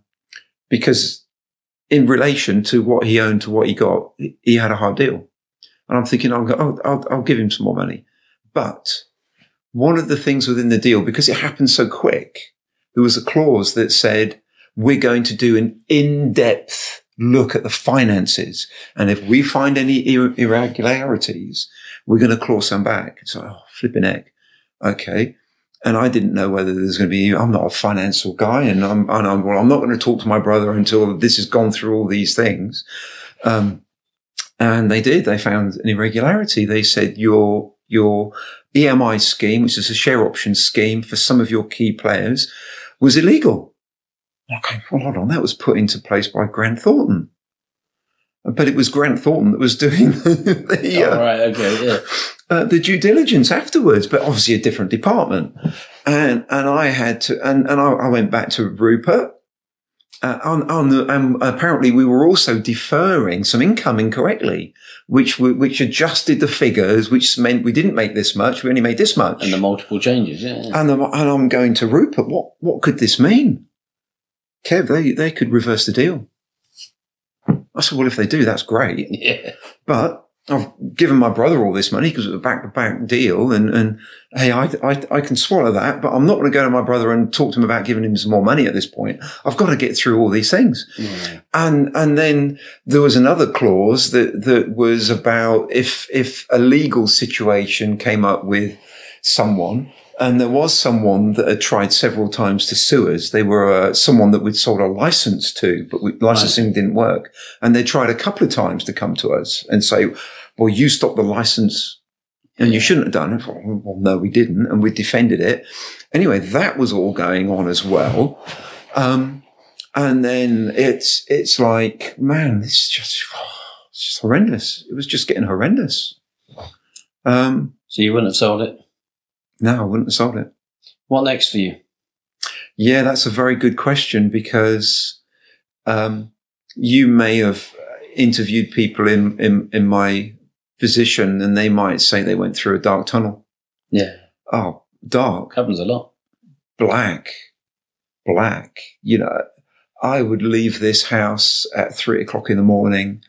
A: because in relation to what he owned to what he got, he- he had a hard deal. And I'm thinking, I'll, go, I'll, I'll, I'll give him some more money. But one of the things within the deal, because it happened so quick, there was a clause that said, we're going to do an in-depth look at the finances. And if we find any ir- irregularities, we're going to claw some back. It's like, oh, flipping heck. Okay. And I didn't know whether there's going to be, I'm not a financial guy and I'm, and I'm, well, I'm not going to talk to my brother until this has gone through all these things. Um, and they did. They found an irregularity. They said your your EMI scheme, which is a share option scheme for some of your key players, was illegal. Okay, well, hold on. That was put into place by Grant Thornton. But it was Grant Thornton that was doing the,
B: All
A: uh,
B: right. Okay. Yeah.
A: uh, the due diligence afterwards, but obviously a different department. And and I had to, and and I, I went back to Rupert. Uh, on on the, and apparently we were also deferring some income incorrectly, which which adjusted the figures, which meant we didn't make this much, we only made this much.
B: And the multiple changes. Yeah.
A: And I'm, and I'm going to Rupert. What what could this mean? Kev, they they could reverse the deal. I said, well, if they do, that's great.
B: yeah.
A: But I've given my brother all this money because it was a back to back deal. And, and hey, I, I, I can swallow that, but I'm not going to go to my brother and talk to him about giving him some more money at this point. I've got to get through all these things.
B: Yeah.
A: And, and then there was another clause that, that was about if, if a legal situation came up with someone and there was someone that had tried several times to sue us. They were uh, someone that we'd sold a license to, but we, licensing didn't work. And they tried a couple of times to come to us and say, well, you stopped the license and you shouldn't have done it. Well, no, we didn't. And we defended it. Anyway, that was all going on as well. Um, and then it's, it's like, man, this is just, it's just horrendous. It was just getting horrendous. Um,
B: So you wouldn't have sold it.
A: No, I wouldn't have sold it.
B: What next for you?
A: Yeah, that's a very good question because um, you may have interviewed people in, in in my position, and they might say they went through a dark tunnel.
B: Yeah.
A: Oh, dark,
B: Happens a lot.
A: black, black. You know, I would leave this house at three o'clock in the morning,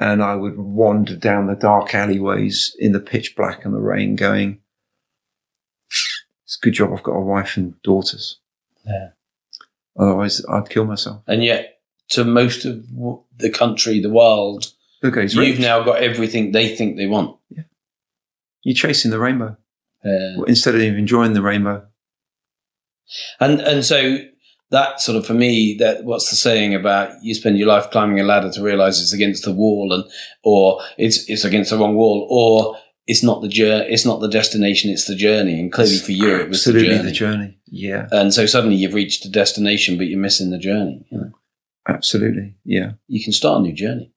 A: and I would wander down the dark alleyways in the pitch black and the rain, going, "It's a good job I've got a wife and daughters."
B: Yeah.
A: Otherwise, I'd kill myself.
B: And yet, to most of the country, the world,
A: he's
B: you've
A: rich.
B: now got everything they think they want. Yeah.
A: You're chasing the rainbow instead of enjoying the rainbow.
B: and and so that sort of for me that what's the saying about you spend your life climbing a ladder to realize it's against the wall and or it's it's against the wrong wall or it's not the journey it's not the destination it's the journey and clearly for you it was
A: Absolutely
B: the journey.
A: the journey. Yeah,
B: and so suddenly you've reached a destination but you're missing the journey you know
A: absolutely. Yeah.
B: you can start a new journey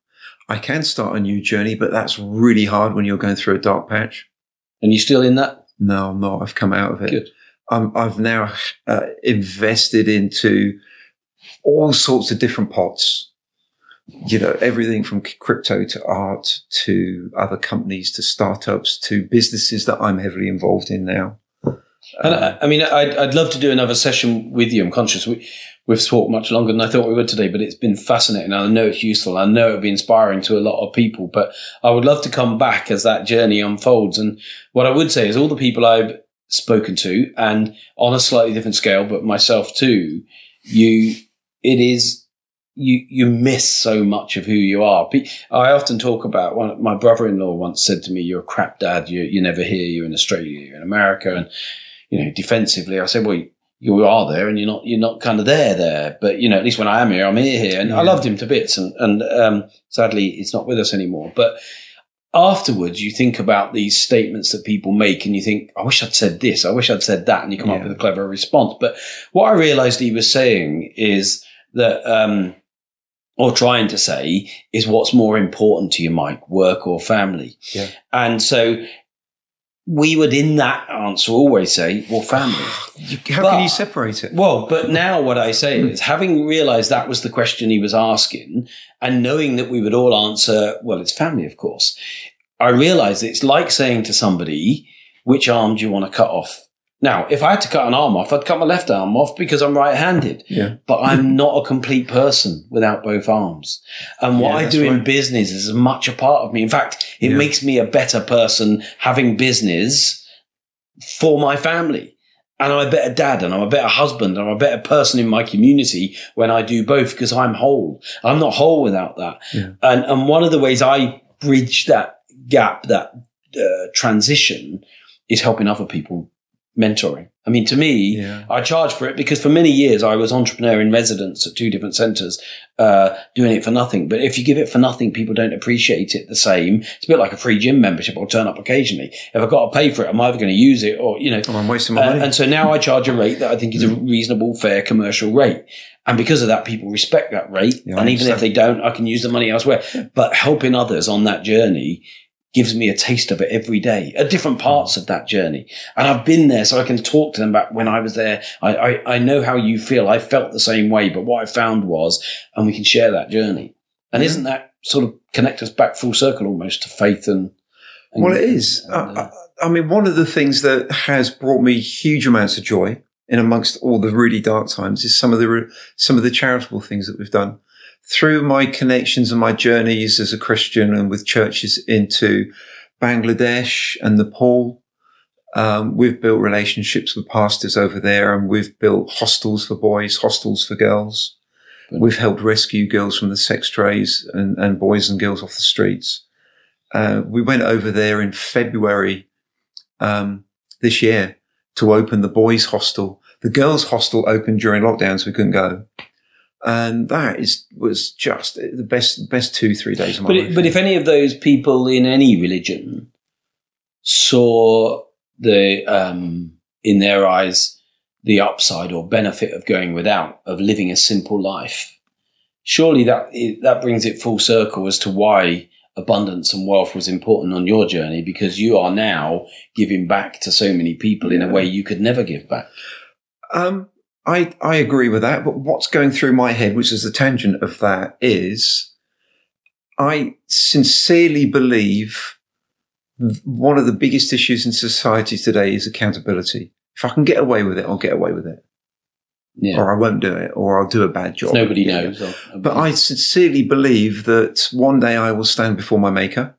A: I can start a new journey, but that's really hard when you're going through a dark patch.
B: and you're still in that
A: No, I'm not. I've come out of it.
B: good
A: I'm, I've now uh, invested into all sorts of different pots. You know, everything from crypto to art to other companies to startups to businesses that I'm heavily involved in now.
B: And I, I mean, I'd, I'd love to do another session with you. I'm conscious we, we've talked much longer than I thought we would today, but it's been fascinating. I know it's useful. I know it'll be inspiring to a lot of people, but I would love to come back as that journey unfolds. And what I would say is all the people I've spoken to and on a slightly different scale, but myself too, you, it is, you, you miss so much of who you are. I often talk about one, my brother-in-law once said to me, you're a crap dad. You, you never hear You're in Australia, you're in America. And, you know, defensively, I said, well, you are there and you're not, you're not kind of there there. But, you know, at least when I am here, I'm here here. And I loved him to bits. And, and, um, sadly, he's not with us anymore. But afterwards, you think about these statements that people make and you think, I wish I'd said this. I wish I'd said that. And you come up with a clever response. But what I realized he was saying is that, um, or trying to say is what's more important to you, Mike, work or family?
A: Yeah.
B: And so we would in that answer always say, well, family.
A: how
B: but-
A: can you separate it?
B: Well, but now what I say hmm. is having realized that was the question he was asking and knowing that we would all answer, well, it's family, of course. I realized it's like saying to somebody, which arm do you want to cut off? Now, if I had to cut an arm off, I'd cut my left arm off because I'm right handed
A: Yeah.
B: but I'm not a complete person without both arms. And what
A: Yeah,
B: I do in business is as much a part of me. In fact, it
A: Yeah.
B: makes me a better person having business for my family. And I'm a better dad and I'm a better husband and I'm a better person in my community when I do both because I'm whole. I'm not whole without that.
A: Yeah.
B: And, and one of the ways I bridge that gap, that uh, transition is helping other people mentoring. I mean, to me,
A: Yeah.
B: I charge for it because for many years I was entrepreneur in residence at two different centres, uh, doing it for nothing. But if you give it for nothing, people don't appreciate it the same. It's a bit like a free gym membership. I'll turn up occasionally. If I've got to pay for it, I'm either going to use it or, you know.
A: Oh, I'm wasting my
B: Uh,
A: money.
B: and so now I charge a rate that I think is a reasonable, fair commercial rate. And because of that, people respect that rate.
A: Yeah,
B: and even if they don't, I can use the money elsewhere. But helping others on that journey gives me a taste of it every day at different parts of that journey. And I've been there so I can talk to them about when I was there. I, I, I know how you feel. I felt the same way, but what I found was, and we can share that journey. And isn't that sort of connect us back full circle almost to faith and, and
A: Well, it is.
B: and,
A: I,
B: uh,
A: I, I mean, one of the things that has brought me huge amounts of joy in amongst all the really dark times is some of the some of the charitable things that we've done through my connections and my journeys as a Christian and with churches into Bangladesh and Nepal. Um, we've built relationships with pastors over there, and we've built hostels for boys, hostels for girls.
B: Brilliant.
A: We've helped rescue girls from the sex trays and, and boys and girls off the streets. Uh, we went over there in February um, this year to open the boys' hostel. The girls' hostel opened during lockdown, so we couldn't go. And that is was just the best best two three days of my
B: But,
A: life.
B: it, but if any of those people in any religion saw the um, in their eyes the upside or benefit of going without, of living a simple life, surely that that brings it full circle as to why abundance and wealth was important on your journey because you are now giving back to so many people in a way you could never give back.
A: Um, I I agree with that, but what's going through my head, which is the tangent of that, is I sincerely believe one of the biggest issues in society today is accountability. If I can get away with it, I'll get away with it,
B: Yeah,
A: or I won't do it, or I'll do a bad job.
B: nobody knows. or-
A: But I sincerely believe that one day I will stand before my maker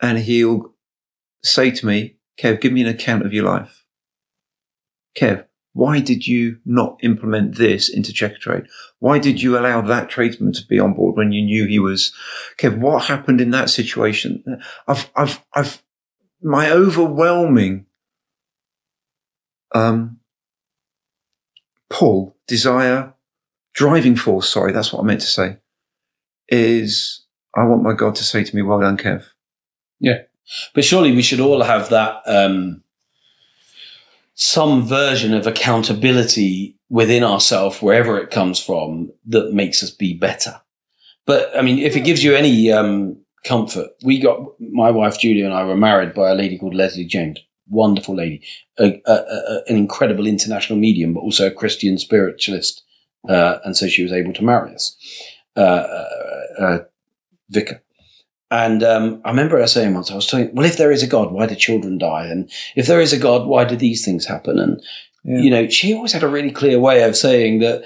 A: and he'll say to me, Kev, give me an account of your life. Kev, why did you not implement this into Checkatrade? Why did you allow that tradesman to be on board when you knew he was, Kev, what happened in that situation? I've, I've, I've, my overwhelming, um, pull, desire, driving force. Sorry, that's what I meant to say. Is I want my God to say to me, "Well done, Kev." Yeah.
B: But surely we should all have that um, some version of accountability within ourselves, wherever it comes from, that makes us be better. But I mean, if it gives you any um, comfort, we got my wife Julia and I were married by a lady called Leslie James, wonderful lady, a, a, a, an incredible international medium, but also a Christian spiritualist, uh, and so she was able to marry us, uh, uh, uh, vicar. And um, I remember her saying once, I was saying, well, if there is a God, why do children die? And if there is a God, why do these things happen? And,
A: Yeah.
B: you know, she always had a really clear way of saying that,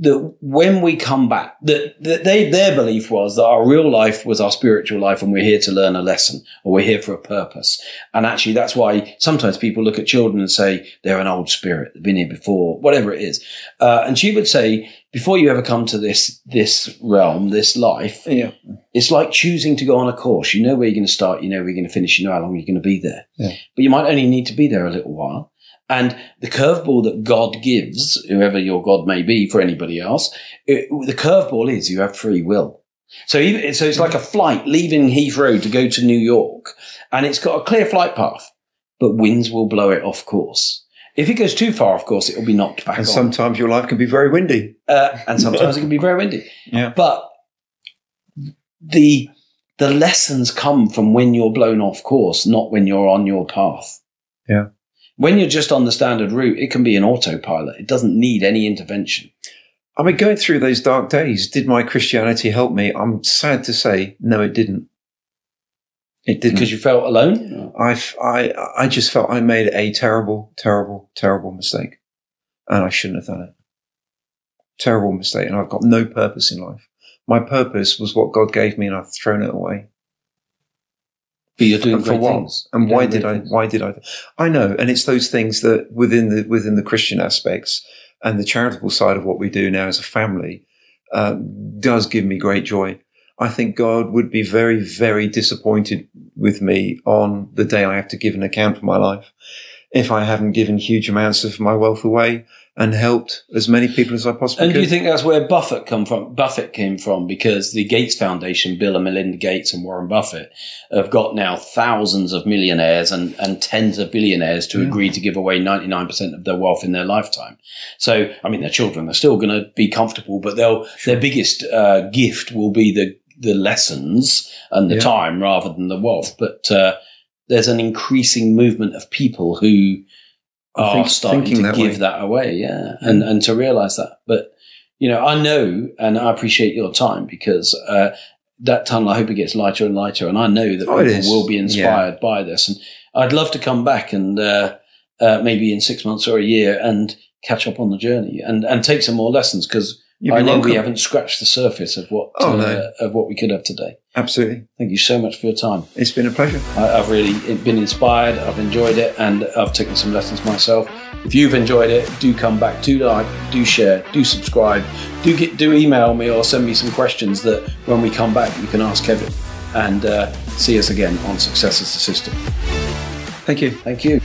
B: that when we come back, that, that they, their belief was that our real life was our spiritual life and we're here to learn a lesson or we're here for a purpose. And actually, that's why sometimes people look at children and say they're an old spirit, they've been here before, whatever it is. Uh, and she would say, before you ever come to this, this realm, this life,
A: Yeah.
B: it's like choosing to go on a course. You know where you're going to start, you know where you're going to finish, you know how long you're going to be there.
A: Yeah.
B: But you might only need to be there a little while. And the curveball that God gives, whoever your God may be for anybody else, it, the curveball is you have free will. So even, so it's like a flight leaving Heathrow to go to New York and it's got a clear flight path, but winds will blow it off course. If it goes too far of course, it will be knocked back
A: And
B: on.
A: sometimes your life can be very windy.
B: Uh, and sometimes it can be very windy.
A: Yeah.
B: But the the lessons come from when you're blown off course, not when you're on your path.
A: Yeah.
B: When you're just on the standard route, it can be an autopilot. It doesn't need any intervention.
A: I mean, going through those dark days, did my Christianity help me? I'm sad to say, no, it didn't. It didn't.
B: Because you felt alone.
A: I, I, I just felt I made a terrible, terrible, terrible mistake. And I shouldn't have done it. Terrible mistake. And I've got no purpose in life. My purpose was what God gave me and I've thrown it away.
B: But you're doing
A: And for what?
B: things.
A: And
B: You're
A: why did I,
B: things.
A: why did I? I know. And it's those things that within the, within the Christian aspects and the charitable side of what we do now as a family, um, does give me great joy. I think God would be very, very disappointed with me on the day I have to give an account for my life if I haven't given huge amounts of my wealth away and helped as many people as I possibly
B: And do you think that's where Buffett come from? Buffett came from because the Gates Foundation, Bill and Melinda Gates and Warren Buffett, have got now thousands of millionaires and, and tens of billionaires to
A: Yeah.
B: agree to give away 99% of their wealth in their lifetime. So, I mean, their children are still going to be comfortable, but they'll, their biggest uh, gift will be the, the lessons and the
A: Yeah.
B: time rather than the wealth. But uh, there's an increasing movement of people who are
A: think-
B: starting to
A: that
B: give
A: way.
B: that away, yeah, and and to realize that. But you know, I know and I appreciate your time because uh, that tunnel. I hope it gets lighter and lighter, and I know that
A: Oh,
B: people will be inspired by this. And I'd love to come back and uh, uh, maybe in six months or a year and catch up on the journey and and take some more lessons because
A: You'd
B: I know
A: welcome.
B: we haven't scratched the surface of what
A: Oh,
B: uh, of what we could have today.
A: Absolutely.
B: Thank you so much for your time.
A: It's been a pleasure.
B: I, I've really been inspired. I've enjoyed it, and I've taken some lessons myself. If you've enjoyed it, do come back, do like, do share, do subscribe, do get, do email me or send me some questions that when we come back you can ask Kevin, and uh, see us again on Success as the System.
A: Thank you.
B: Thank you.